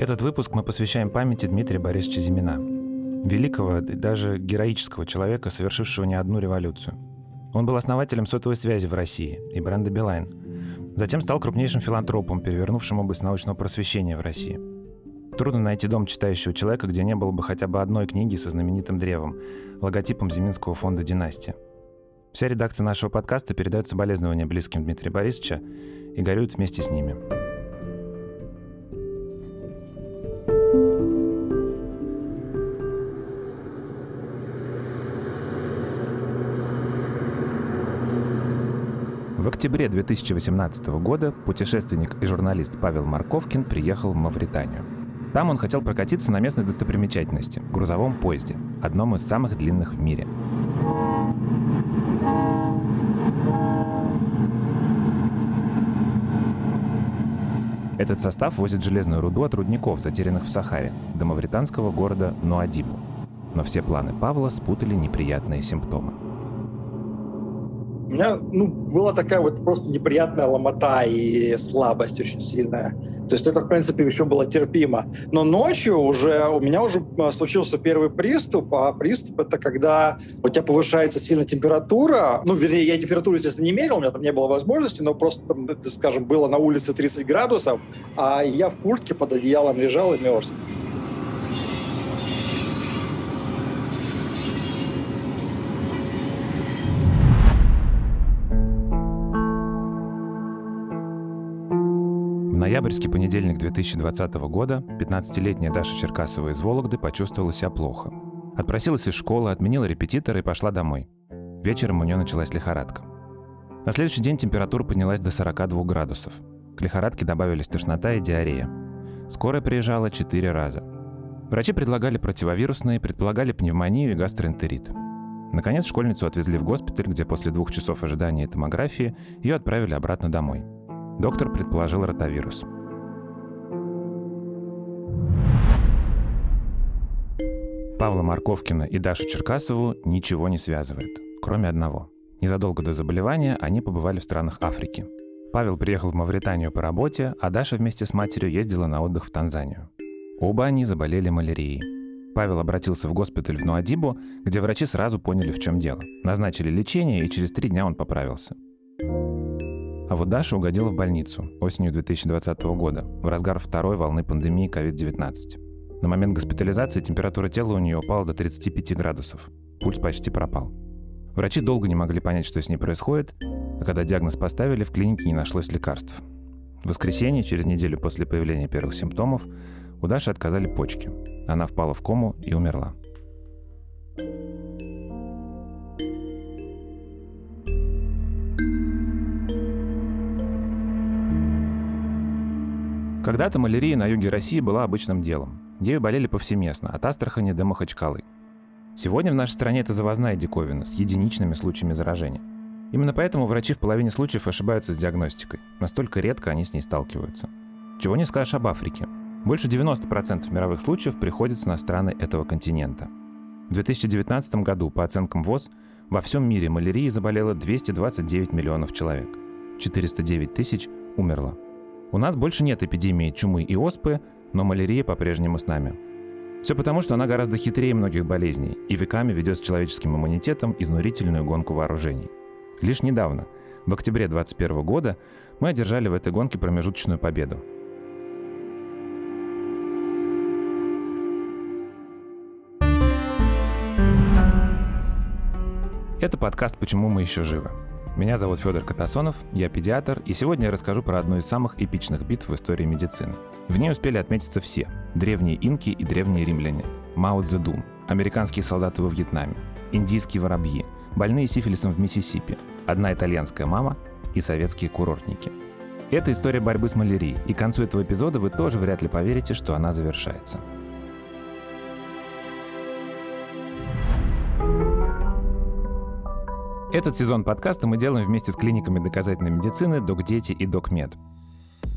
Этот выпуск мы посвящаем памяти Дмитрия Борисовича Зимина, великого и даже героического человека, совершившего не одну революцию. Он был основателем сотовой связи в России и бренда Билайн. Затем стал крупнейшим филантропом, перевернувшим область научного просвещения в России. Трудно найти дом читающего человека, где не было бы хотя бы одной книги со знаменитым древом, логотипом Зиминского фонда «Династия». Вся редакция нашего подкаста передает соболезнования близким Дмитрия Борисовича и горюет вместе с ними. Октябре 2018 года путешественник и журналист Павел Марковкин приехал в Мавританию. Там он хотел прокатиться на местной достопримечательности – грузовом поезде, одном из самых длинных в мире. Этот состав возит железную руду от рудников, затерянных в Сахаре, до мавританского города Нуадибу. Но все планы Павла спутали неприятные симптомы – у меня ну, была такая вот просто неприятная ломота и слабость очень сильная. То есть это, в принципе, еще было терпимо. Но ночью уже у меня уже а, случился первый приступ, а приступ — это когда у тебя повышается сильно температура. Ну, вернее, я температуру, естественно, не мерил, у меня там не было возможности, но просто, там, скажем, было на улице 30 градусов, а я в куртке под одеялом лежал и мерз. Ноябрьский понедельник 2020 года 15-летняя Даша Черкасова из Вологды почувствовала себя плохо. Отпросилась из школы, отменила репетитора и пошла домой. Вечером у нее началась лихорадка. На следующий день температура поднялась до 42 градусов. К лихорадке добавились тошнота и диарея. Скорая приезжала 4 раза. Врачи предлагали противовирусные, предполагали пневмонию и гастроэнтерит. Наконец школьницу отвезли в госпиталь, где после двух часов ожидания томографии ее отправили обратно домой – Доктор предположил ротавирус. Павла Марковкина и Дашу Черкасову ничего не связывает, кроме одного. Незадолго до заболевания они побывали в странах Африки. Павел приехал в Мавританию по работе, а Даша вместе с матерью ездила на отдых в Танзанию. Оба они заболели малярией. Павел обратился в госпиталь в Нуадибу, где врачи сразу поняли, в чем дело. Назначили лечение, и через три дня он поправился. А вот Даша угодила в больницу осенью 2020 года, в разгар второй волны пандемии COVID-19. На момент госпитализации температура тела у нее упала до 35 градусов. Пульс почти пропал. Врачи долго не могли понять, что с ней происходит, а когда диагноз поставили, в клинике не нашлось лекарств. В воскресенье, через неделю после появления первых симптомов, у Даши отказали почки. Она впала в кому и умерла. Когда-то малярия на юге России была обычным делом. Ею болели повсеместно, от Астрахани до Махачкалы. Сегодня в нашей стране это завозная диковина с единичными случаями заражения. Именно поэтому врачи в половине случаев ошибаются с диагностикой. Настолько редко они с ней сталкиваются. Чего не скажешь об Африке. Больше 90% мировых случаев приходится на страны этого континента. В 2019 году, по оценкам ВОЗ, во всем мире малярией заболело 229 миллионов человек. 409 тысяч умерло. У нас больше нет эпидемии чумы и оспы, но малярия по-прежнему с нами. Все потому, что она гораздо хитрее многих болезней и веками ведет с человеческим иммунитетом изнурительную гонку вооружений. Лишь недавно, в октябре 2021 года, мы одержали в этой гонке промежуточную победу. Это подкаст «Почему мы еще живы». Меня зовут Федор Катасонов, я педиатр, и сегодня я расскажу про одну из самых эпичных битв в истории медицины. В ней успели отметиться все – древние инки и древние римляне, Мао Цзэдун, американские солдаты во Вьетнаме, индийские воробьи, больные сифилисом в Миссисипи, одна итальянская мама и советские курортники. Это история борьбы с малярией, и к концу этого эпизода вы тоже вряд ли поверите, что она завершается. Этот сезон подкаста мы делаем вместе с клиниками доказательной медицины «Док-Дети» и «Док-Мед».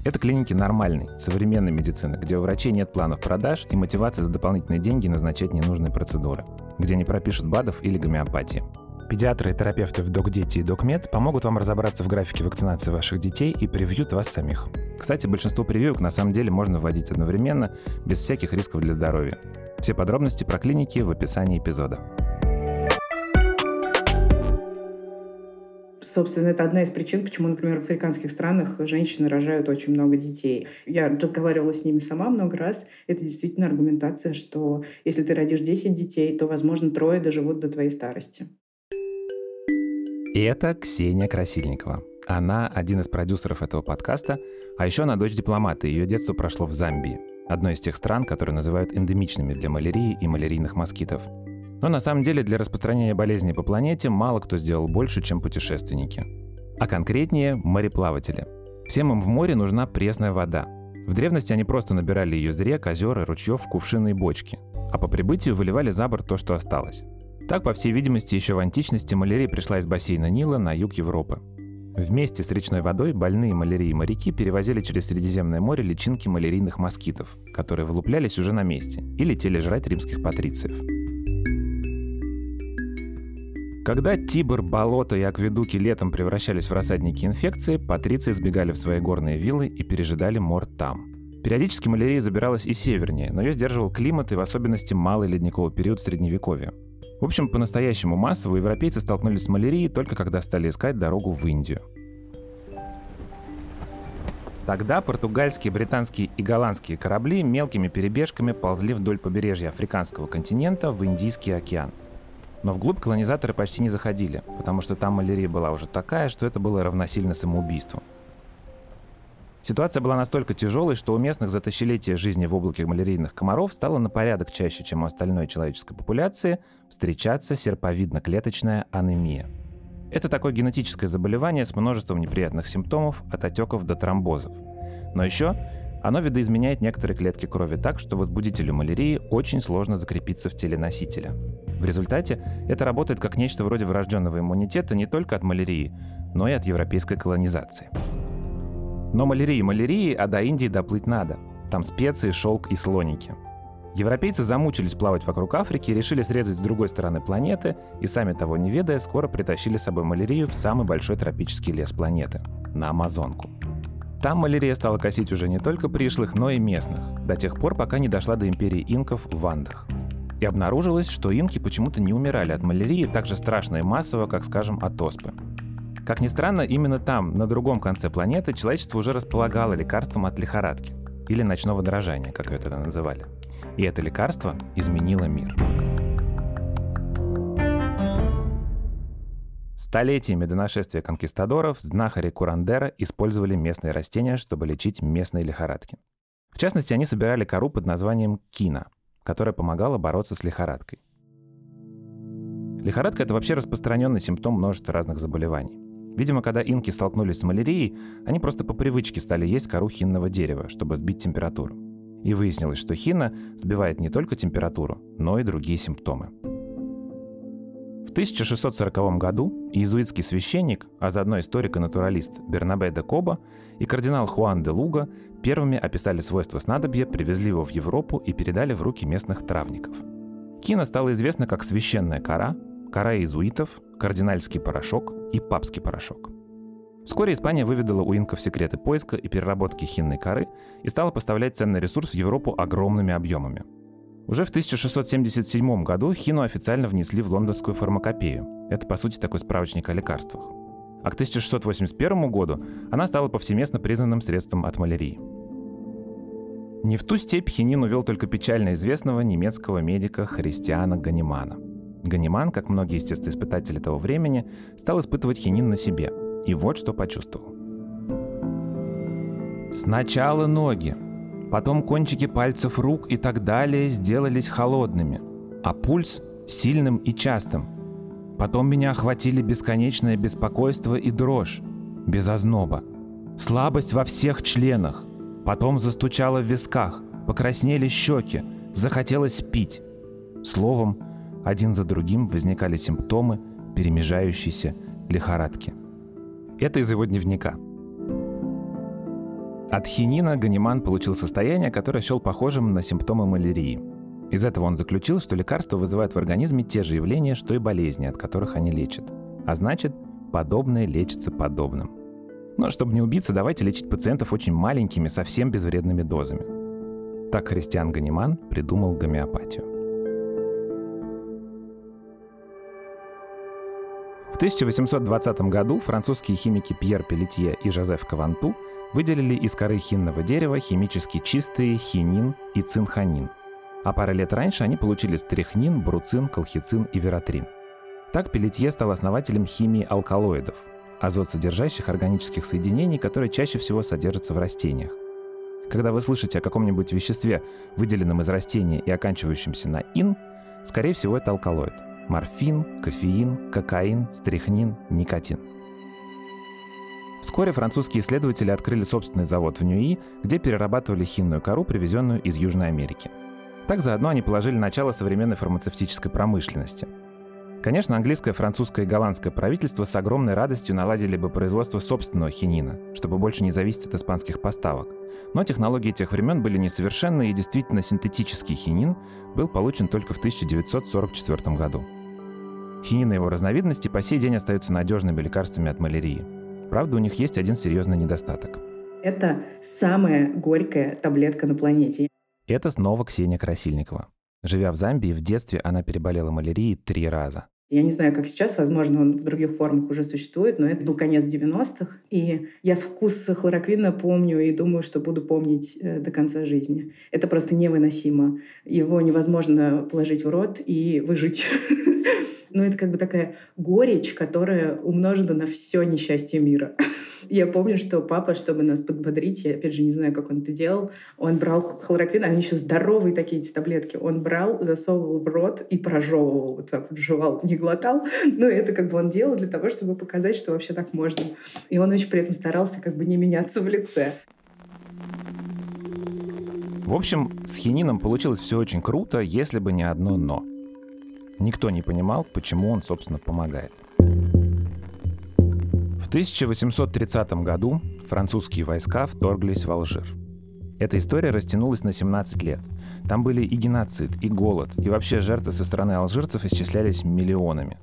Это клиники нормальной, современной медицины, где у врачей нет планов продаж и мотивации за дополнительные деньги назначать ненужные процедуры, где не пропишут БАДов или гомеопатии. Педиатры и терапевты в «Док-Дети» и «Док-Мед» помогут вам разобраться в графике вакцинации ваших детей и привьют вас самих. Кстати, большинство прививок на самом деле можно вводить одновременно, без всяких рисков для здоровья. Все подробности про клиники в описании эпизода. Собственно, это одна из причин, почему, например, в африканских странах женщины рожают очень много детей. Я разговаривала с ними сама много раз. Это действительно аргументация, что если ты родишь 10 детей, то, возможно, трое доживут до твоей старости. Это Ксения Красильникова. Она один из продюсеров этого подкаста, а еще она дочь дипломата, ее детство прошло в Замбии, одной из тех стран, которые называют эндемичными для малярии и малярийных москитов. Но на самом деле для распространения болезней по планете мало кто сделал больше, чем путешественники. А конкретнее мореплаватели. Всем им в море нужна пресная вода. В древности они просто набирали ее из рек, озер и ручьев в кувшины и бочки, а по прибытию выливали за борт то, что осталось. Так, по всей видимости, еще в античности малярия пришла из бассейна Нила на юг Европы. Вместе с речной водой больные малярией моряки перевозили через Средиземное море личинки малярийных москитов, которые вылуплялись уже на месте и летели жрать римских патрициев. Когда Тибр, болото и акведуки летом превращались в рассадники инфекции, патриции сбегали в свои горные виллы и пережидали мор там. Периодически малярия забиралась и севернее, но ее сдерживал климат и в особенности малый ледниковый период в Средневековье. В общем, по-настоящему массово европейцы столкнулись с малярией только когда стали искать дорогу в Индию. Тогда португальские, британские и голландские корабли мелкими перебежками ползли вдоль побережья африканского континента в Индийский океан – но вглубь колонизаторы почти не заходили, потому что там малярия была уже такая, что это было равносильно самоубийству. Ситуация была настолько тяжелой, что у местных за тысячелетия жизни в облаке малярийных комаров стало на порядок чаще, чем у остальной человеческой популяции, встречаться серповидно-клеточная анемия. Это такое генетическое заболевание с множеством неприятных симптомов от отеков до тромбозов. Но еще оно видоизменяет некоторые клетки крови так, что возбудителю малярии очень сложно закрепиться в теле носителя. В результате это работает как нечто вроде врожденного иммунитета не только от малярии, но и от европейской колонизации. Но малярии малярии, а до Индии доплыть надо. Там специи, шелк и слоники. Европейцы замучились плавать вокруг Африки, решили срезать с другой стороны планеты и, сами того не ведая, скоро притащили с собой малярию в самый большой тропический лес планеты – на Амазонку. Там малярия стала косить уже не только пришлых, но и местных, до тех пор, пока не дошла до империи инков в Андах. И обнаружилось, что инки почему-то не умирали от малярии так же страшно и массово, как, скажем, от оспы. Как ни странно, именно там, на другом конце планеты, человечество уже располагало лекарством от лихорадки, или ночного дрожания, как ее тогда называли. И это лекарство изменило мир. Столетиями до нашествия конкистадоров знахари Курандера использовали местные растения, чтобы лечить местные лихорадки. В частности, они собирали кору под названием кина, которая помогала бороться с лихорадкой. Лихорадка – это вообще распространенный симптом множества разных заболеваний. Видимо, когда инки столкнулись с малярией, они просто по привычке стали есть кору хинного дерева, чтобы сбить температуру. И выяснилось, что хина сбивает не только температуру, но и другие симптомы. В 1640 году иезуитский священник, а заодно историк и натуралист Бернабе де Коба и кардинал Хуан де Луга первыми описали свойства снадобья, привезли его в Европу и передали в руки местных травников. Кина стала известна как священная кора, кора иезуитов, кардинальский порошок и папский порошок. Вскоре Испания выведала у инков секреты поиска и переработки хинной коры и стала поставлять ценный ресурс в Европу огромными объемами – уже в 1677 году хину официально внесли в лондонскую фармакопею. Это, по сути, такой справочник о лекарствах. А к 1681 году она стала повсеместно признанным средством от малярии. Не в ту степь хинин увел только печально известного немецкого медика Христиана Ганимана. Ганиман, как многие естествоиспытатели того времени, стал испытывать хинин на себе. И вот что почувствовал. Сначала ноги, Потом кончики пальцев рук и так далее сделались холодными, а пульс – сильным и частым. Потом меня охватили бесконечное беспокойство и дрожь, без озноба. Слабость во всех членах. Потом застучало в висках, покраснели щеки, захотелось пить. Словом, один за другим возникали симптомы перемежающейся лихорадки. Это из его дневника – от хинина Ганиман получил состояние, которое счел похожим на симптомы малярии. Из этого он заключил, что лекарства вызывают в организме те же явления, что и болезни, от которых они лечат. А значит, подобное лечится подобным. Но чтобы не убиться, давайте лечить пациентов очень маленькими, совсем безвредными дозами. Так Христиан Ганиман придумал гомеопатию. В 1820 году французские химики Пьер Пелетье и Жозеф Каванту выделили из коры хинного дерева химически чистые хинин и цинханин. А пару лет раньше они получили стрихнин, бруцин, колхицин и вератрин. Так Пелетье стал основателем химии алкалоидов, азот содержащих органических соединений, которые чаще всего содержатся в растениях. Когда вы слышите о каком-нибудь веществе, выделенном из растения и оканчивающемся на «ин», скорее всего, это алкалоид – морфин, кофеин, кокаин, стрихнин, никотин. Вскоре французские исследователи открыли собственный завод в Ньюи, где перерабатывали хинную кору, привезенную из Южной Америки. Так заодно они положили начало современной фармацевтической промышленности. Конечно, английское, французское и голландское правительство с огромной радостью наладили бы производство собственного хинина, чтобы больше не зависеть от испанских поставок. Но технологии тех времен были несовершенны, и действительно синтетический хинин был получен только в 1944 году. Хинин и его разновидности по сей день остаются надежными лекарствами от малярии. Правда, у них есть один серьезный недостаток. Это самая горькая таблетка на планете. Это снова Ксения Красильникова. Живя в Замбии, в детстве она переболела малярией три раза. Я не знаю, как сейчас, возможно, он в других формах уже существует, но это был конец 90-х. И я вкус хлороквина помню и думаю, что буду помнить э, до конца жизни. Это просто невыносимо. Его невозможно положить в рот и выжить. Но это как бы такая горечь, которая умножена на все несчастье мира. Я помню, что папа, чтобы нас подбодрить, я опять же не знаю, как он это делал, он брал хлороквин, они еще здоровые такие эти таблетки, он брал, засовывал в рот и прожевывал, вот так вот жевал, не глотал. Но это как бы он делал для того, чтобы показать, что вообще так можно. И он очень при этом старался как бы не меняться в лице. В общем, с хинином получилось все очень круто, если бы не одно «но». Никто не понимал, почему он, собственно, помогает. В 1830 году французские войска вторглись в Алжир. Эта история растянулась на 17 лет. Там были и геноцид, и голод, и вообще жертвы со стороны алжирцев исчислялись миллионами.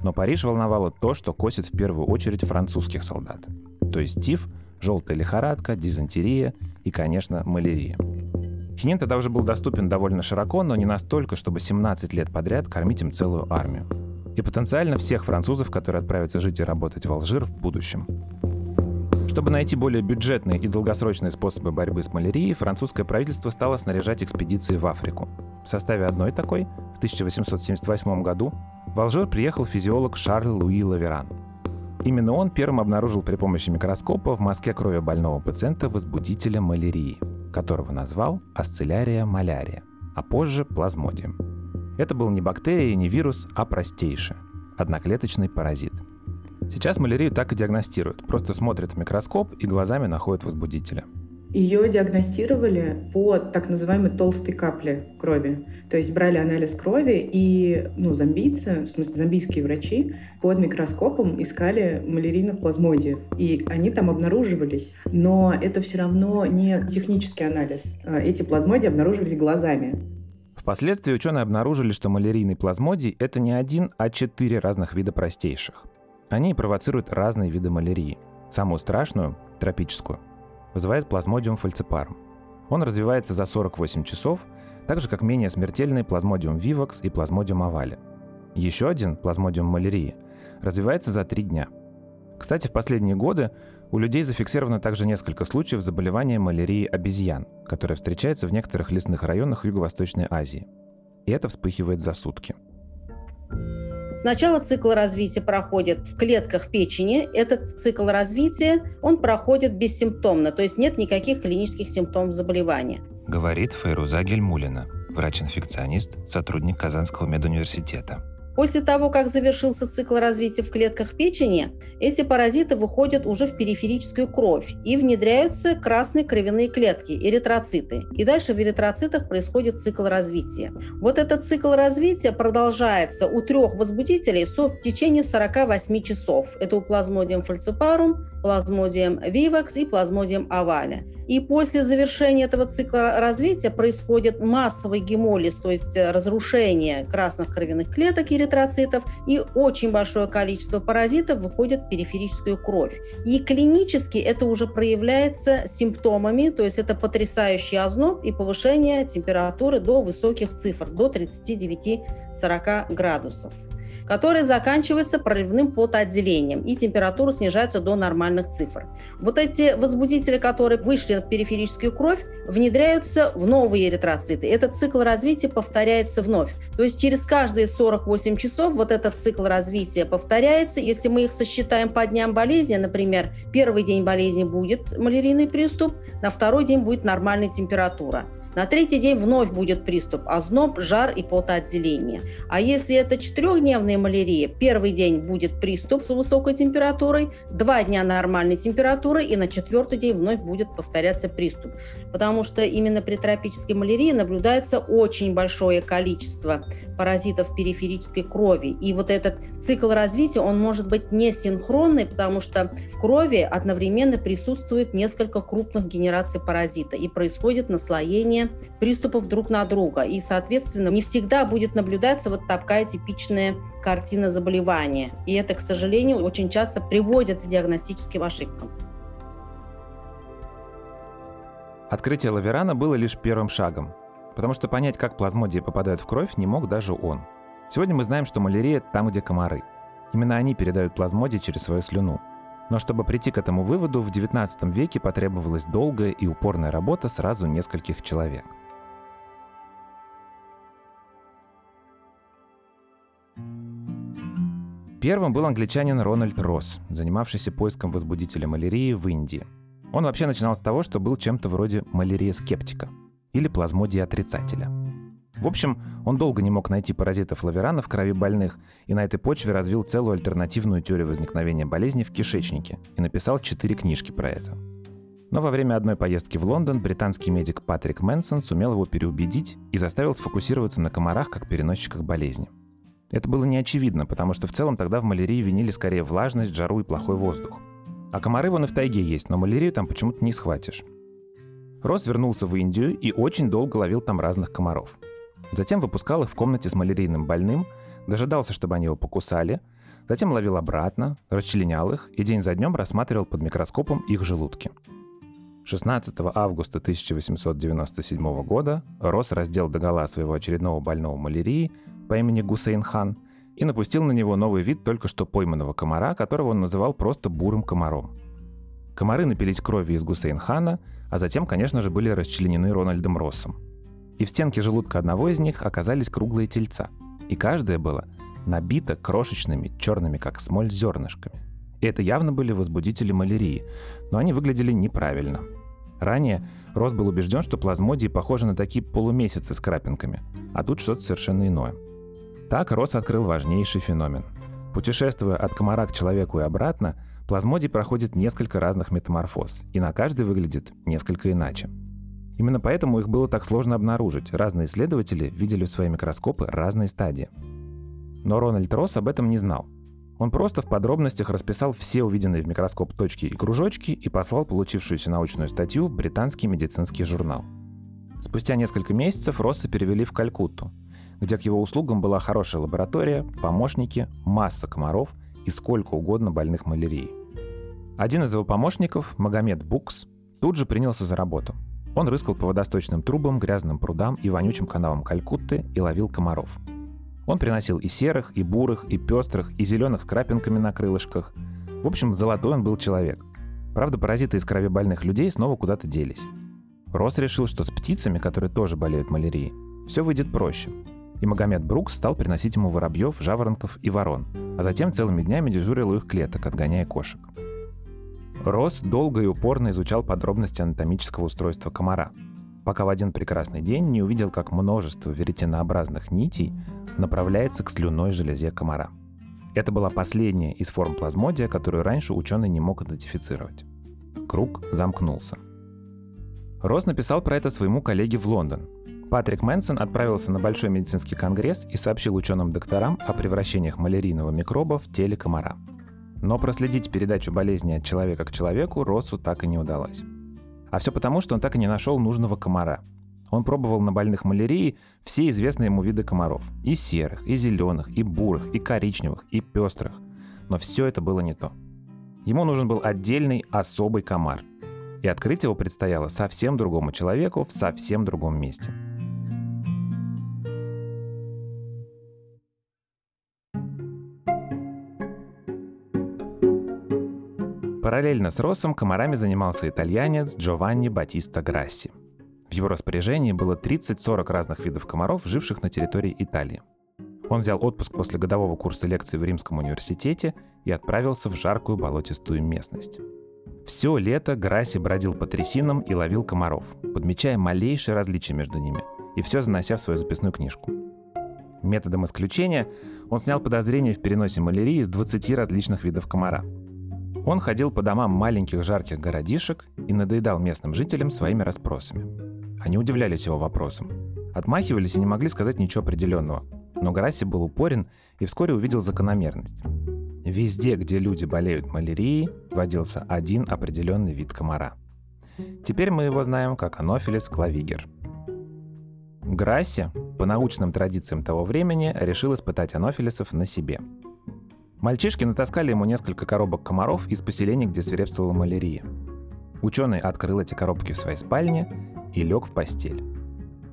Но Париж волновало то, что косит в первую очередь французских солдат. То есть тиф, желтая лихорадка, дизентерия и, конечно, малярия. Хинин тогда уже был доступен довольно широко, но не настолько, чтобы 17 лет подряд кормить им целую армию. И потенциально всех французов, которые отправятся жить и работать в Алжир в будущем. Чтобы найти более бюджетные и долгосрочные способы борьбы с малярией, французское правительство стало снаряжать экспедиции в Африку. В составе одной такой, в 1878 году, в Алжир приехал физиолог Шарль Луи Лаверан. Именно он первым обнаружил при помощи микроскопа в мазке крови больного пациента возбудителя малярии – которого назвал асцилярия малярия, а позже плазмодием. Это был не бактерия и не вирус, а простейший – одноклеточный паразит. Сейчас малярию так и диагностируют, просто смотрят в микроскоп и глазами находят возбудителя – ее диагностировали по так называемой толстой капле крови. То есть брали анализ крови, и ну, зомбийцы, в смысле зомбийские врачи, под микроскопом искали малярийных плазмодиев. И они там обнаруживались. Но это все равно не технический анализ. А эти плазмодии обнаруживались глазами. Впоследствии ученые обнаружили, что малярийный плазмодий – это не один, а четыре разных вида простейших. Они провоцируют разные виды малярии. Самую страшную – тропическую – вызывает плазмодиум фальципарум. Он развивается за 48 часов, так же как менее смертельный плазмодиум вивакс и плазмодиум овали. Еще один, плазмодиум малярии, развивается за 3 дня. Кстати, в последние годы у людей зафиксировано также несколько случаев заболевания малярией обезьян, которая встречается в некоторых лесных районах Юго-Восточной Азии. И это вспыхивает за сутки. Сначала цикл развития проходит в клетках печени. Этот цикл развития, он проходит бессимптомно, то есть нет никаких клинических симптомов заболевания. Говорит Фейруза Гельмулина, врач-инфекционист, сотрудник Казанского медуниверситета. После того, как завершился цикл развития в клетках печени, эти паразиты выходят уже в периферическую кровь и внедряются красные кровяные клетки, эритроциты. И дальше в эритроцитах происходит цикл развития. Вот этот цикл развития продолжается у трех возбудителей в течение 48 часов. Это у плазмодиум фальципарум, плазмодием vivax и плазмодием оваля. И после завершения этого цикла развития происходит массовый гемолиз, то есть разрушение красных кровяных клеток эритроцитов, и очень большое количество паразитов выходит в периферическую кровь. И клинически это уже проявляется симптомами, то есть это потрясающий озноб и повышение температуры до высоких цифр, до 39-40 градусов который заканчивается проливным потоотделением, и температура снижается до нормальных цифр. Вот эти возбудители, которые вышли в периферическую кровь, внедряются в новые эритроциты. Этот цикл развития повторяется вновь. То есть через каждые 48 часов вот этот цикл развития повторяется. Если мы их сосчитаем по дням болезни, например, первый день болезни будет малярийный приступ, на второй день будет нормальная температура. На третий день вновь будет приступ, озноб, жар и потоотделение. А если это четырехдневная малярия, первый день будет приступ с высокой температурой, два дня нормальной температуры, и на четвертый день вновь будет повторяться приступ. Потому что именно при тропической малярии наблюдается очень большое количество паразитов периферической крови. И вот этот цикл развития, он может быть не синхронный, потому что в крови одновременно присутствует несколько крупных генераций паразита, и происходит наслоение приступов друг на друга. И, соответственно, не всегда будет наблюдаться вот такая типичная картина заболевания. И это, к сожалению, очень часто приводит к диагностическим ошибкам. Открытие Лаверана было лишь первым шагом, потому что понять, как плазмодии попадают в кровь, не мог даже он. Сегодня мы знаем, что малярия там, где комары. Именно они передают плазмодии через свою слюну. Но чтобы прийти к этому выводу, в XIX веке потребовалась долгая и упорная работа сразу нескольких человек. Первым был англичанин Рональд Росс, занимавшийся поиском возбудителя малярии в Индии. Он вообще начинал с того, что был чем-то вроде малярия скептика или плазмодия отрицателя – в общем, он долго не мог найти паразитов лаверана в крови больных и на этой почве развил целую альтернативную теорию возникновения болезни в кишечнике и написал четыре книжки про это. Но во время одной поездки в Лондон британский медик Патрик Мэнсон сумел его переубедить и заставил сфокусироваться на комарах как переносчиках болезни. Это было не очевидно, потому что в целом тогда в малярии винили скорее влажность, жару и плохой воздух. А комары вон и в тайге есть, но малярию там почему-то не схватишь. Рос вернулся в Индию и очень долго ловил там разных комаров – Затем выпускал их в комнате с малярийным больным, дожидался, чтобы они его покусали, затем ловил обратно, расчленял их и день за днем рассматривал под микроскопом их желудки. 16 августа 1897 года Рос раздел догола своего очередного больного малярии по имени Гусейн Хан и напустил на него новый вид только что пойманного комара, которого он называл просто бурым комаром. Комары напились крови из Гусейн Хана, а затем, конечно же, были расчленены Рональдом Россом – и в стенке желудка одного из них оказались круглые тельца. И каждое было набито крошечными, черными как смоль, зернышками. И это явно были возбудители малярии, но они выглядели неправильно. Ранее Рос был убежден, что плазмодии похожи на такие полумесяцы с крапинками, а тут что-то совершенно иное. Так Рос открыл важнейший феномен. Путешествуя от комара к человеку и обратно, плазмодий проходит несколько разных метаморфоз, и на каждый выглядит несколько иначе – Именно поэтому их было так сложно обнаружить. Разные исследователи видели в свои микроскопы разные стадии. Но Рональд Росс об этом не знал. Он просто в подробностях расписал все увиденные в микроскоп точки и кружочки и послал получившуюся научную статью в британский медицинский журнал. Спустя несколько месяцев Росса перевели в Калькутту, где к его услугам была хорошая лаборатория, помощники, масса комаров и сколько угодно больных малярией. Один из его помощников, Магомед Букс, тут же принялся за работу – он рыскал по водосточным трубам, грязным прудам и вонючим канавам Калькутты и ловил комаров. Он приносил и серых, и бурых, и пестрых, и зеленых с крапинками на крылышках. В общем, золотой он был человек. Правда, паразиты из крови больных людей снова куда-то делись. Рос решил, что с птицами, которые тоже болеют малярией, все выйдет проще. И Магомед Брукс стал приносить ему воробьев, жаворонков и ворон, а затем целыми днями дежурил у их клеток, отгоняя кошек. Росс долго и упорно изучал подробности анатомического устройства комара, пока в один прекрасный день не увидел, как множество веретенообразных нитей направляется к слюной железе комара. Это была последняя из форм плазмодия, которую раньше ученый не мог идентифицировать. Круг замкнулся. Росс написал про это своему коллеге в Лондон. Патрик Мэнсон отправился на большой медицинский конгресс и сообщил ученым-докторам о превращениях малярийного микроба в теле комара – Но проследить передачу болезни от человека к человеку Россу так и не удалось. А все потому, что он так и не нашел нужного комара. Он пробовал на больных малярией все известные ему виды комаров. И серых, и зеленых, и бурых, и коричневых, и пестрых. Но все это было не то. Ему нужен был отдельный особый комар. И открыть его предстояло совсем другому человеку в совсем другом месте – Параллельно с Россом комарами занимался итальянец Джованни Батиста Грасси. В его распоряжении было 30-40 разных видов комаров, живших на территории Италии. Он взял отпуск после годового курса лекций в Римском университете и отправился в жаркую болотистую местность. Все лето Грасси бродил по трясинам и ловил комаров, подмечая малейшие различия между ними, и все занося в свою записную книжку. Методом исключения он снял подозрение в переносе малярии из 20 различных видов комара – он ходил по домам маленьких жарких городишек и надоедал местным жителям своими расспросами. Они удивлялись его вопросам. Отмахивались и не могли сказать ничего определенного. Но Грасси был упорен и вскоре увидел закономерность. Везде, где люди болеют малярией, водился один определенный вид комара. Теперь мы его знаем как анофилис клавигер. Грасси, по научным традициям того времени, решил испытать анофилисов на себе – Мальчишки натаскали ему несколько коробок комаров из поселений, где свирепствовала малярия. Ученый открыл эти коробки в своей спальне и лег в постель.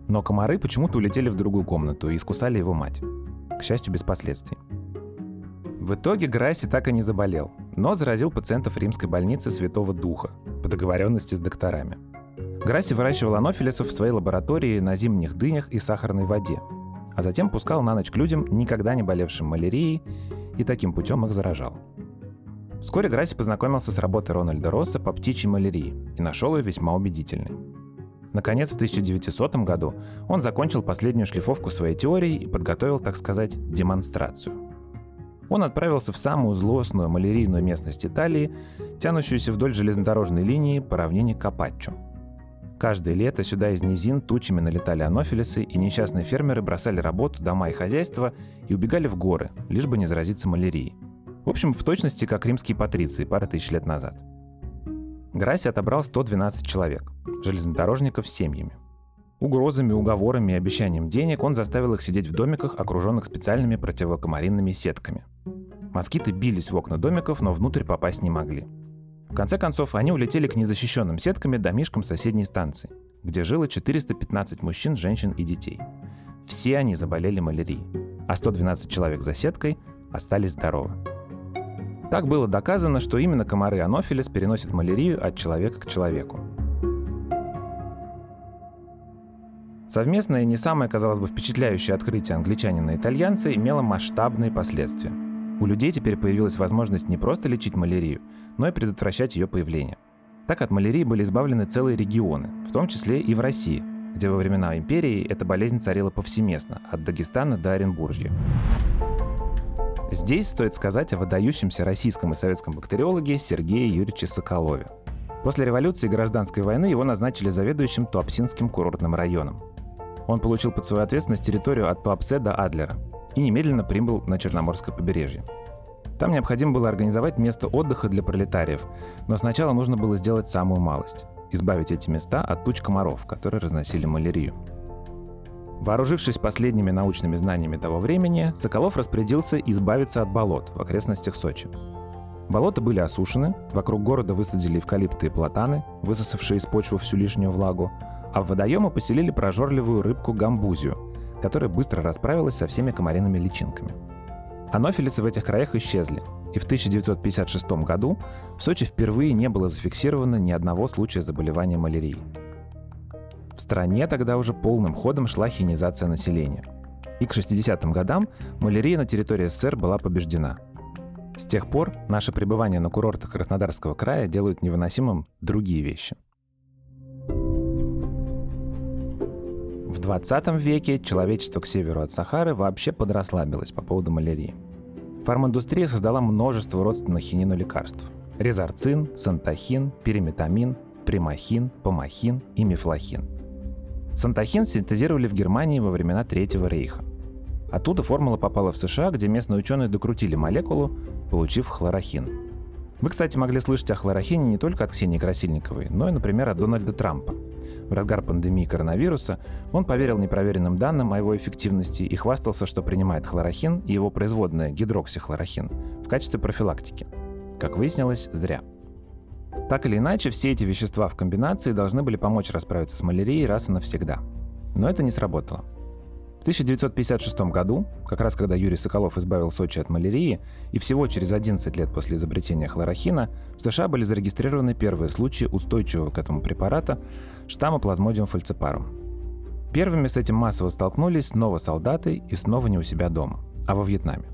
Но комары почему-то улетели в другую комнату и искусали его мать. К счастью, без последствий. В итоге Грасси так и не заболел, но заразил пациентов римской больницы Святого Духа по договоренности с докторами. Грасси выращивал анофилисов в своей лаборатории на зимних дынях и сахарной воде, а затем пускал на ночь к людям, никогда не болевшим малярией, и таким путем их заражал. Вскоре Грасси познакомился с работой Рональда Росса по птичьей малярии и нашел ее весьма убедительной. Наконец, в 1900 году он закончил последнюю шлифовку своей теории и подготовил, так сказать, демонстрацию. Он отправился в самую злостную малярийную местность Италии, тянущуюся вдоль железнодорожной линии по равнине Капаччо. Каждое лето сюда из низин тучами налетали анофилисы, и несчастные фермеры бросали работу, дома и хозяйства и убегали в горы, лишь бы не заразиться малярией. В общем, в точности, как римские патриции пара тысяч лет назад. Грасси отобрал 112 человек, железнодорожников с семьями. Угрозами, уговорами и обещанием денег он заставил их сидеть в домиках, окруженных специальными противокомаринными сетками. Москиты бились в окна домиков, но внутрь попасть не могли – в конце концов, они улетели к незащищенным сетками домишкам соседней станции, где жило 415 мужчин, женщин и детей. Все они заболели малярией, а 112 человек за сеткой остались здоровы. Так было доказано, что именно комары анофилис переносят малярию от человека к человеку. Совместное не самое, казалось бы, впечатляющее открытие англичанина и итальянца имело масштабные последствия – у людей теперь появилась возможность не просто лечить малярию, но и предотвращать ее появление. Так от малярии были избавлены целые регионы, в том числе и в России, где во времена империи эта болезнь царила повсеместно, от Дагестана до Оренбуржья. Здесь стоит сказать о выдающемся российском и советском бактериологе Сергее Юрьевиче Соколове. После революции и гражданской войны его назначили заведующим Туапсинским курортным районом. Он получил под свою ответственность территорию от Туапсе до Адлера – и немедленно прибыл на Черноморское побережье. Там необходимо было организовать место отдыха для пролетариев, но сначала нужно было сделать самую малость – избавить эти места от туч комаров, которые разносили малярию. Вооружившись последними научными знаниями того времени, Соколов распорядился избавиться от болот в окрестностях Сочи. Болота были осушены, вокруг города высадили эвкалипты и платаны, высосавшие из почвы всю лишнюю влагу, а в водоемы поселили прожорливую рыбку гамбузию, которая быстро расправилась со всеми комариными личинками. Анофилисы в этих краях исчезли, и в 1956 году в Сочи впервые не было зафиксировано ни одного случая заболевания малярией. В стране тогда уже полным ходом шла хинизация населения. И к 60-м годам малярия на территории СССР была побеждена. С тех пор наше пребывание на курортах Краснодарского края делают невыносимым другие вещи – В 20 веке человечество к северу от Сахары вообще подрасслабилось по поводу малярии. Фарминдустрия создала множество родственных хинину лекарств. Резарцин, сантахин, периметамин, примахин, помахин и мифлохин. Сантахин синтезировали в Германии во времена Третьего рейха. Оттуда формула попала в США, где местные ученые докрутили молекулу, получив хлорохин. Вы, кстати, могли слышать о хлорохине не только от Ксении Красильниковой, но и, например, от Дональда Трампа. В разгар пандемии коронавируса он поверил непроверенным данным о его эффективности и хвастался, что принимает хлорохин и его производная гидроксихлорохин в качестве профилактики. Как выяснилось, зря. Так или иначе, все эти вещества в комбинации должны были помочь расправиться с малярией раз и навсегда. Но это не сработало. В 1956 году, как раз когда Юрий Соколов избавил Сочи от малярии, и всего через 11 лет после изобретения хлорохина, в США были зарегистрированы первые случаи устойчивого к этому препарата штамма плазмодиум фальципарум. Первыми с этим массово столкнулись снова солдаты и снова не у себя дома, а во Вьетнаме.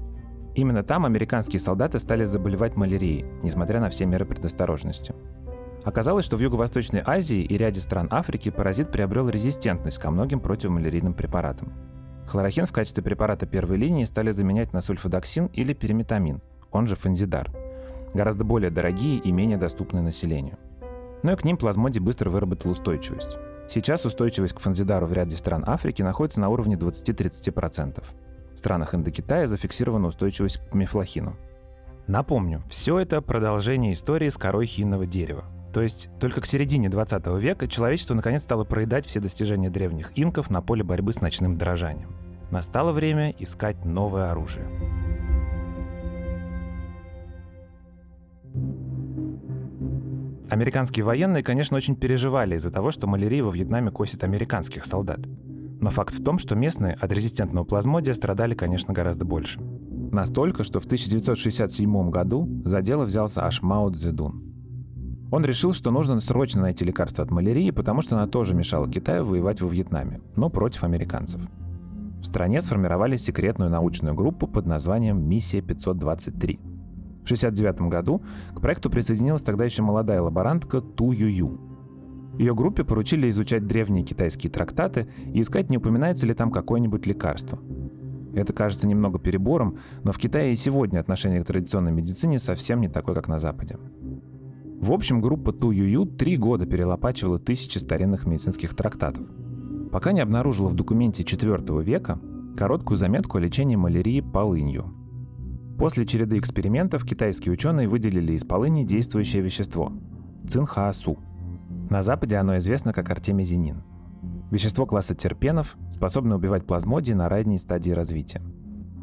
Именно там американские солдаты стали заболевать малярией, несмотря на все меры предосторожности. Оказалось, что в Юго-Восточной Азии и ряде стран Африки паразит приобрел резистентность ко многим противомалярийным препаратам. Хлорохин в качестве препарата первой линии стали заменять на сульфадоксин или периметамин, он же фензидар, гораздо более дорогие и менее доступные населению. Но и к ним плазмодий быстро выработал устойчивость. Сейчас устойчивость к фензидару в ряде стран Африки находится на уровне 20-30%. В странах Индокитая зафиксирована устойчивость к мифлохину. Напомню, все это продолжение истории с корой хинного дерева. То есть только к середине 20 века человечество наконец стало проедать все достижения древних инков на поле борьбы с ночным дрожанием. Настало время искать новое оружие. Американские военные, конечно, очень переживали из-за того, что малярия во Вьетнаме косит американских солдат. Но факт в том, что местные от резистентного плазмодия страдали, конечно, гораздо больше. Настолько, что в 1967 году за дело взялся аж Мао Цзэдун. Он решил, что нужно срочно найти лекарство от малярии, потому что она тоже мешала Китаю воевать во Вьетнаме, но против американцев. В стране сформировали секретную научную группу под названием «Миссия 523». В 1969 году к проекту присоединилась тогда еще молодая лаборантка Ту Ю Ее группе поручили изучать древние китайские трактаты и искать, не упоминается ли там какое-нибудь лекарство. Это кажется немного перебором, но в Китае и сегодня отношение к традиционной медицине совсем не такое, как на Западе. В общем, группа Ту Ю три года перелопачивала тысячи старинных медицинских трактатов, пока не обнаружила в документе IV века короткую заметку о лечении малярии полынью. После череды экспериментов китайские ученые выделили из полыни действующее вещество – цинхаосу. На Западе оно известно как артемизинин. Вещество класса терпенов, способное убивать плазмодии на ранней стадии развития.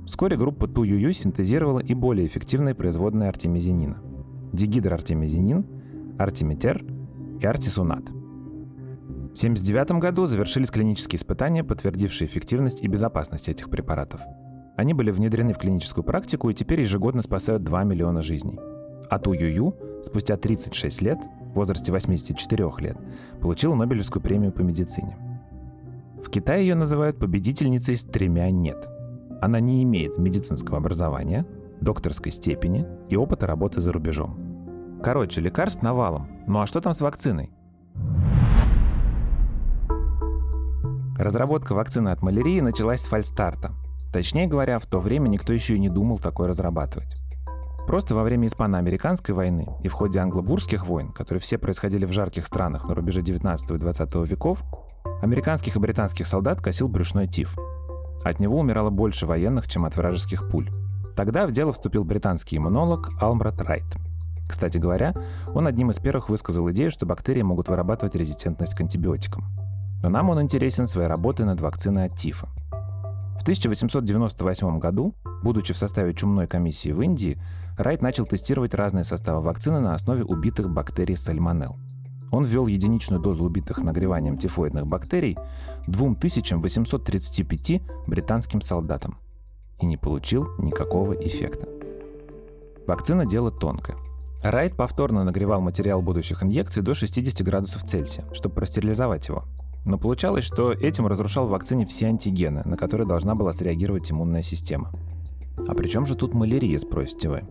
Вскоре группа Ту Ю синтезировала и более эффективные производные артемизинина – дигидроартемизинин, артиметер и артисунат. В 1979 году завершились клинические испытания, подтвердившие эффективность и безопасность этих препаратов. Они были внедрены в клиническую практику и теперь ежегодно спасают 2 миллиона жизней. А Ту-Ю-Ю спустя 36 лет, в возрасте 84 лет, получила Нобелевскую премию по медицине. В Китае ее называют победительницей с тремя «нет». Она не имеет медицинского образования, докторской степени и опыта работы за рубежом. Короче, лекарств навалом. Ну а что там с вакциной? Разработка вакцины от малярии началась с фальстарта. Точнее говоря, в то время никто еще и не думал такое разрабатывать. Просто во время Испано-Американской войны и в ходе англобурских войн, которые все происходили в жарких странах на рубеже 19 и 20 веков, американских и британских солдат косил брюшной тиф. От него умирало больше военных, чем от вражеских пуль. Тогда в дело вступил британский иммунолог Алмрат Райт. Кстати говоря, он одним из первых высказал идею, что бактерии могут вырабатывать резистентность к антибиотикам. Но нам он интересен своей работой над вакциной от тифа. В 1898 году, будучи в составе чумной комиссии в Индии, Райт начал тестировать разные составы вакцины на основе убитых бактерий сальмонелл. Он ввел единичную дозу убитых нагреванием тифоидных бактерий 2835 британским солдатам и не получил никакого эффекта. Вакцина – дело тонкое. Райт повторно нагревал материал будущих инъекций до 60 градусов Цельсия, чтобы простерилизовать его. Но получалось, что этим разрушал в вакцине все антигены, на которые должна была среагировать иммунная система. А при чем же тут малярия, спросите вы?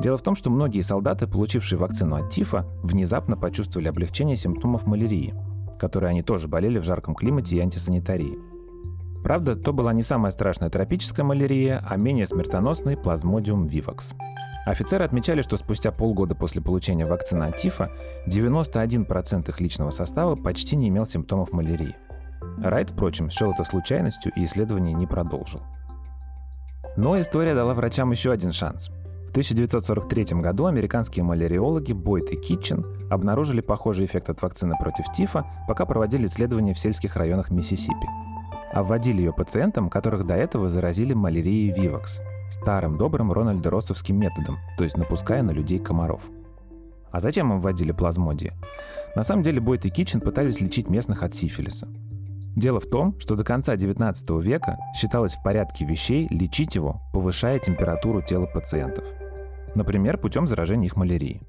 Дело в том, что многие солдаты, получившие вакцину от тифа, внезапно почувствовали облегчение симптомов малярии, которые они тоже болели в жарком климате и антисанитарии – Правда, то была не самая страшная тропическая малярия, а менее смертоносный плазмодиум вивакс. Офицеры отмечали, что спустя полгода после получения вакцины от тифа 91% их личного состава почти не имел симптомов малярии. Райт, впрочем, счел это случайностью и исследование не продолжил. Но история дала врачам еще один шанс. В 1943 году американские маляриологи Бойт и Китчен обнаружили похожий эффект от вакцины против тифа, пока проводили исследования в сельских районах Миссисипи. А вводили ее пациентам, которых до этого заразили малярией Вивакс, старым добрым рональдо-россовским методом, то есть напуская на людей комаров. А зачем им вводили плазмодии? На самом деле Бойт и Китчен пытались лечить местных от сифилиса. Дело в том, что до конца XIX века считалось в порядке вещей лечить его, повышая температуру тела пациентов. Например, путем заражения их малярией.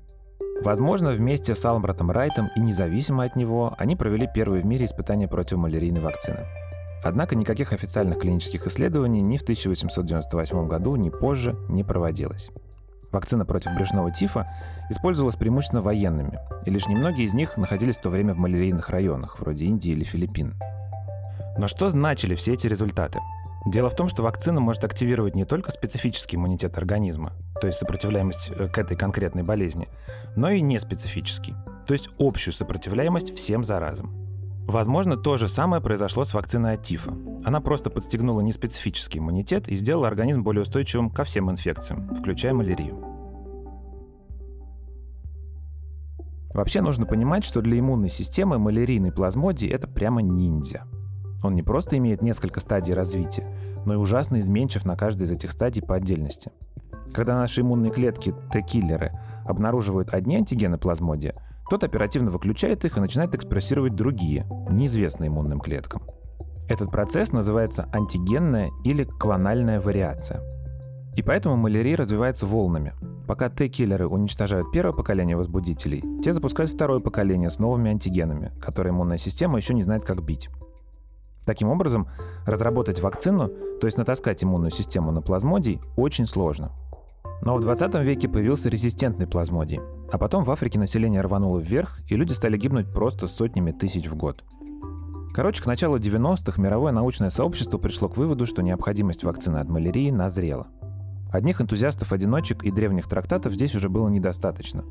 Возможно, вместе с Алмбратом Райтом и независимо от него они провели первые в мире испытания против малярийной вакцины. Однако никаких официальных клинических исследований ни в 1898 году, ни позже не проводилось. Вакцина против брюшного тифа использовалась преимущественно военными, и лишь немногие из них находились в то время в малярийных районах, вроде Индии или Филиппин. Но что значили все эти результаты? Дело в том, что вакцина может активировать не только специфический иммунитет организма, то есть сопротивляемость э, к этой конкретной болезни, но и неспецифический, то есть общую сопротивляемость всем заразам. Возможно, то же самое произошло с вакциной от тифа. Она просто подстегнула неспецифический иммунитет и сделала организм более устойчивым ко всем инфекциям, включая малярию. Вообще нужно понимать, что для иммунной системы малярийный плазмодий – это прямо ниндзя – он не просто имеет несколько стадий развития, но и ужасно изменчив на каждой из этих стадий по отдельности. Когда наши иммунные клетки, Т-киллеры, обнаруживают одни антигены плазмодия, тот оперативно выключает их и начинает экспрессировать другие, неизвестные иммунным клеткам. Этот процесс называется антигенная или клональная вариация. И поэтому малярия развивается волнами. Пока Т-киллеры уничтожают первое поколение возбудителей, те запускают второе поколение с новыми антигенами, которые иммунная система еще не знает, как бить. Таким образом, разработать вакцину, то есть натаскать иммунную систему на плазмодий, очень сложно. Но в 20 веке появился резистентный плазмодий, а потом в Африке население рвануло вверх, и люди стали гибнуть просто сотнями тысяч в год. Короче, к началу 90-х мировое научное сообщество пришло к выводу, что необходимость вакцины от малярии назрела. Одних энтузиастов-одиночек и древних трактатов здесь уже было недостаточно.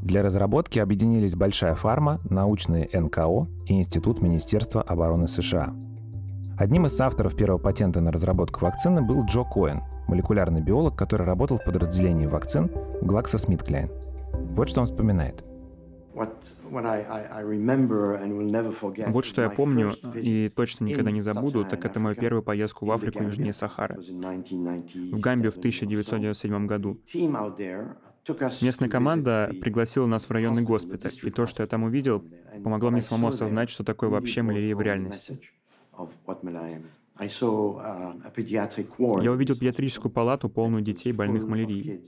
Для разработки объединились Большая фарма, научные НКО и Институт Министерства обороны США. Одним из авторов первого патента на разработку вакцины был Джо Коэн, молекулярный биолог, который работал в подразделении вакцин в GlaxoSmithKline. Вот что он вспоминает. Вот что я помню и точно никогда не забуду, так это мою первую поездку в Африку южнее Сахары. В Гамбию в 1997 году. Местная команда пригласила нас в районный госпиталь, и то, что я там увидел, помогло мне самому осознать, что такое вообще малярия в реальности. Я увидел педиатрическую палату, полную детей, больных малярией.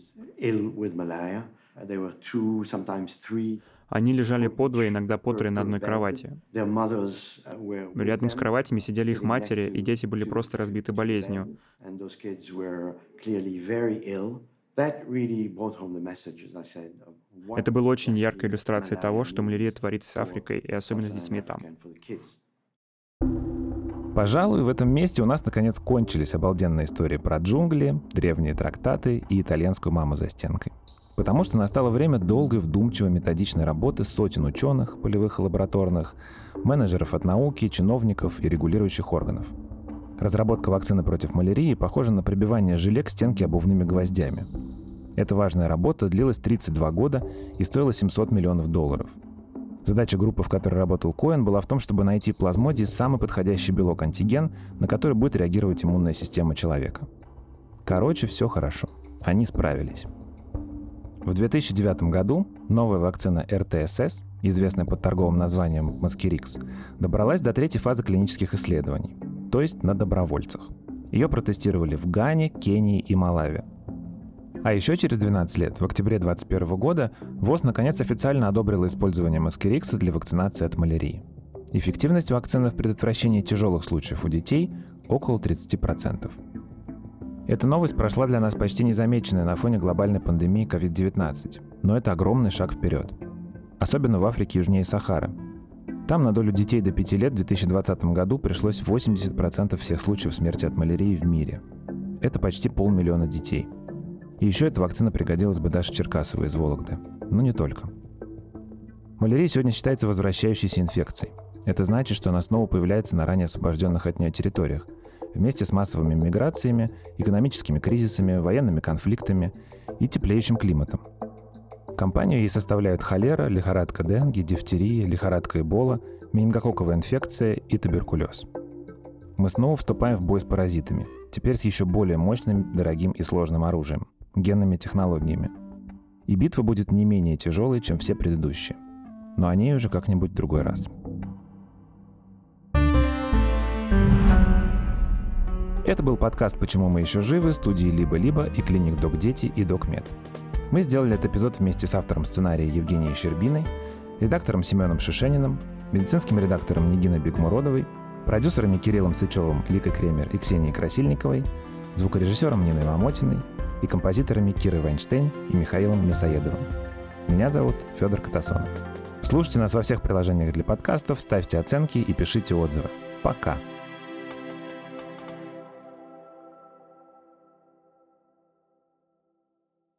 Они лежали по двое, иногда по трое на одной кровати. Рядом с кроватями сидели их матери, и дети были просто разбиты болезнью. Это было очень яркой иллюстрацией того, что малярия творится с Африкой, и особенно с детьми там. Пожалуй, в этом месте у нас наконец кончились обалденные истории про джунгли, древние трактаты и итальянскую маму за стенкой. Потому что настало время долгой, вдумчивой, методичной работы сотен ученых, полевых и лабораторных, менеджеров от науки, чиновников и регулирующих органов – Разработка вакцины против малярии похожа на прибивание желе к стенке обувными гвоздями. Эта важная работа длилась 32 года и стоила 700 миллионов долларов. Задача группы, в которой работал Коэн, была в том, чтобы найти плазмодий самый подходящий белок-антиген, на который будет реагировать иммунная система человека. Короче, все хорошо. Они справились. В 2009 году новая вакцина РТСС, известная под торговым названием Маскирикс, добралась до третьей фазы клинических исследований – то есть на добровольцах. Ее протестировали в Гане, Кении и Малави. А еще через 12 лет, в октябре 2021 года, ВОЗ наконец официально одобрила использование маскирикса для вакцинации от малярии. Эффективность вакцины в предотвращении тяжелых случаев у детей около 30%. Эта новость прошла для нас почти незамеченной на фоне глобальной пандемии COVID-19, но это огромный шаг вперед. Особенно в Африке южнее Сахары, там на долю детей до 5 лет в 2020 году пришлось 80% всех случаев смерти от малярии в мире. Это почти полмиллиона детей. И еще эта вакцина пригодилась бы Даше Черкасовой из Вологды. Но не только. Малярия сегодня считается возвращающейся инфекцией. Это значит, что она снова появляется на ранее освобожденных от нее территориях. Вместе с массовыми миграциями, экономическими кризисами, военными конфликтами и теплеющим климатом. Компанию ей составляют холера, лихорадка денги, дифтерия, лихорадка эбола, менингококковая инфекция и туберкулез. Мы снова вступаем в бой с паразитами, теперь с еще более мощным, дорогим и сложным оружием – генными технологиями. И битва будет не менее тяжелой, чем все предыдущие. Но о ней уже как-нибудь в другой раз. Это был подкаст «Почему мы еще живы» студии «Либо-либо» и клиник «Док Дети» и «Док Мед». Мы сделали этот эпизод вместе с автором сценария Евгенией Щербиной, редактором Семеном Шишениным, медицинским редактором Нигиной Бекмуродовой, продюсерами Кириллом Сычевым, Ликой Кремер и Ксенией Красильниковой, звукорежиссером Ниной Мамотиной и композиторами Кирой Вайнштейн и Михаилом Мясоедовым. Меня зовут Федор Катасонов. Слушайте нас во всех приложениях для подкастов, ставьте оценки и пишите отзывы. Пока!